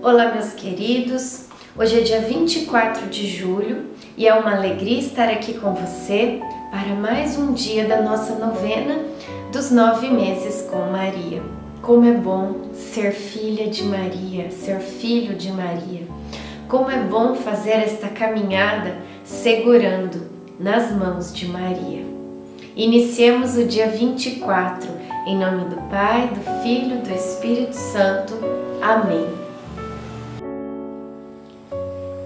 Olá, meus queridos. Hoje é dia 24 de julho e é uma alegria estar aqui com você para mais um dia da nossa novena dos nove meses com Maria. Como é bom ser filha de Maria, ser filho de Maria. Como é bom fazer esta caminhada segurando nas mãos de Maria. Iniciemos o dia 24, em nome do Pai, do Filho do Espírito Santo. Amém.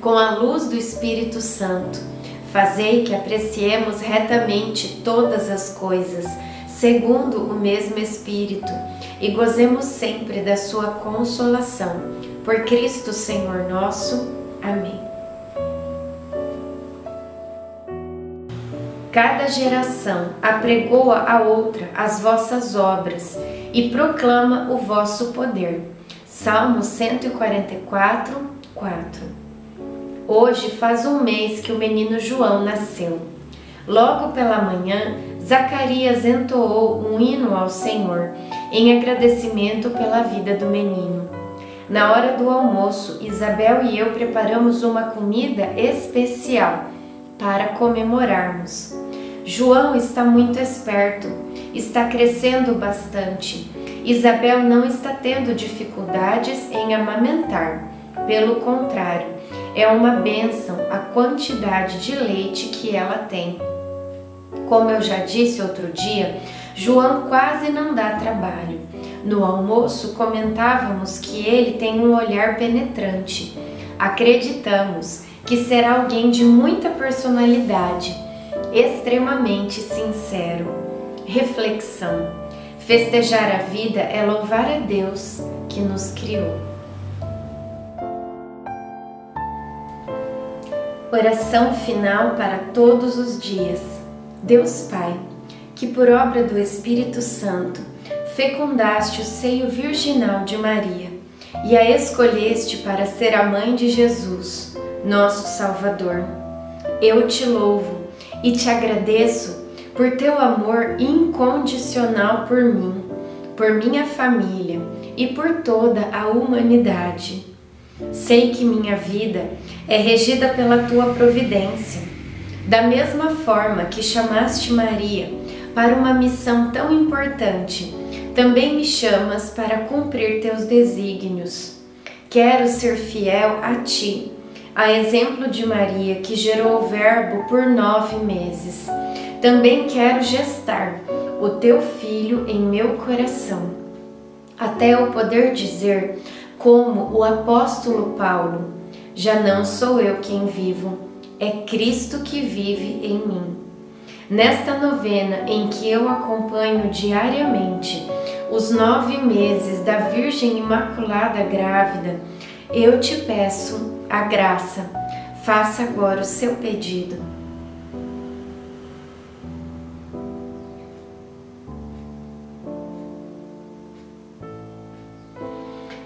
com a luz do Espírito Santo, fazei que apreciemos retamente todas as coisas, segundo o mesmo Espírito, e gozemos sempre da sua consolação. Por Cristo Senhor nosso. Amém. Cada geração apregoa a outra as vossas obras e proclama o vosso poder. Salmo 144, 4. Hoje faz um mês que o menino João nasceu. Logo pela manhã, Zacarias entoou um hino ao Senhor em agradecimento pela vida do menino. Na hora do almoço, Isabel e eu preparamos uma comida especial para comemorarmos. João está muito esperto, está crescendo bastante. Isabel não está tendo dificuldades em amamentar. Pelo contrário, é uma bênção a quantidade de leite que ela tem. Como eu já disse outro dia, João quase não dá trabalho. No almoço comentávamos que ele tem um olhar penetrante. Acreditamos que será alguém de muita personalidade, extremamente sincero. Reflexão: festejar a vida é louvar a Deus que nos criou. Oração final para todos os dias. Deus Pai, que por obra do Espírito Santo fecundaste o seio virginal de Maria e a escolheste para ser a mãe de Jesus nosso Salvador. Eu te louvo e te agradeço por teu amor incondicional por mim, por minha família e por toda a humanidade. Sei que minha vida é regida pela tua providência. Da mesma forma que chamaste Maria para uma missão tão importante, também me chamas para cumprir teus desígnios. Quero ser fiel a ti a exemplo de Maria, que gerou o Verbo por nove meses. Também quero gestar o teu filho em meu coração, até eu poder dizer, como o apóstolo Paulo: Já não sou eu quem vivo, é Cristo que vive em mim. Nesta novena em que eu acompanho diariamente os nove meses da Virgem Imaculada Grávida, eu te peço a graça. Faça agora o seu pedido.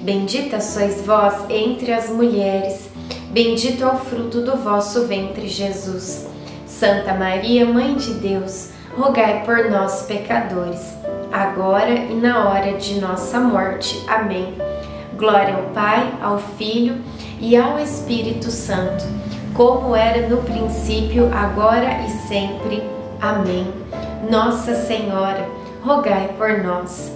Bendita sois vós entre as mulheres, bendito é o fruto do vosso ventre, Jesus. Santa Maria, Mãe de Deus, rogai por nós, pecadores, agora e na hora de nossa morte. Amém. Glória ao Pai, ao Filho e ao Espírito Santo, como era no princípio, agora e sempre. Amém. Nossa Senhora, rogai por nós.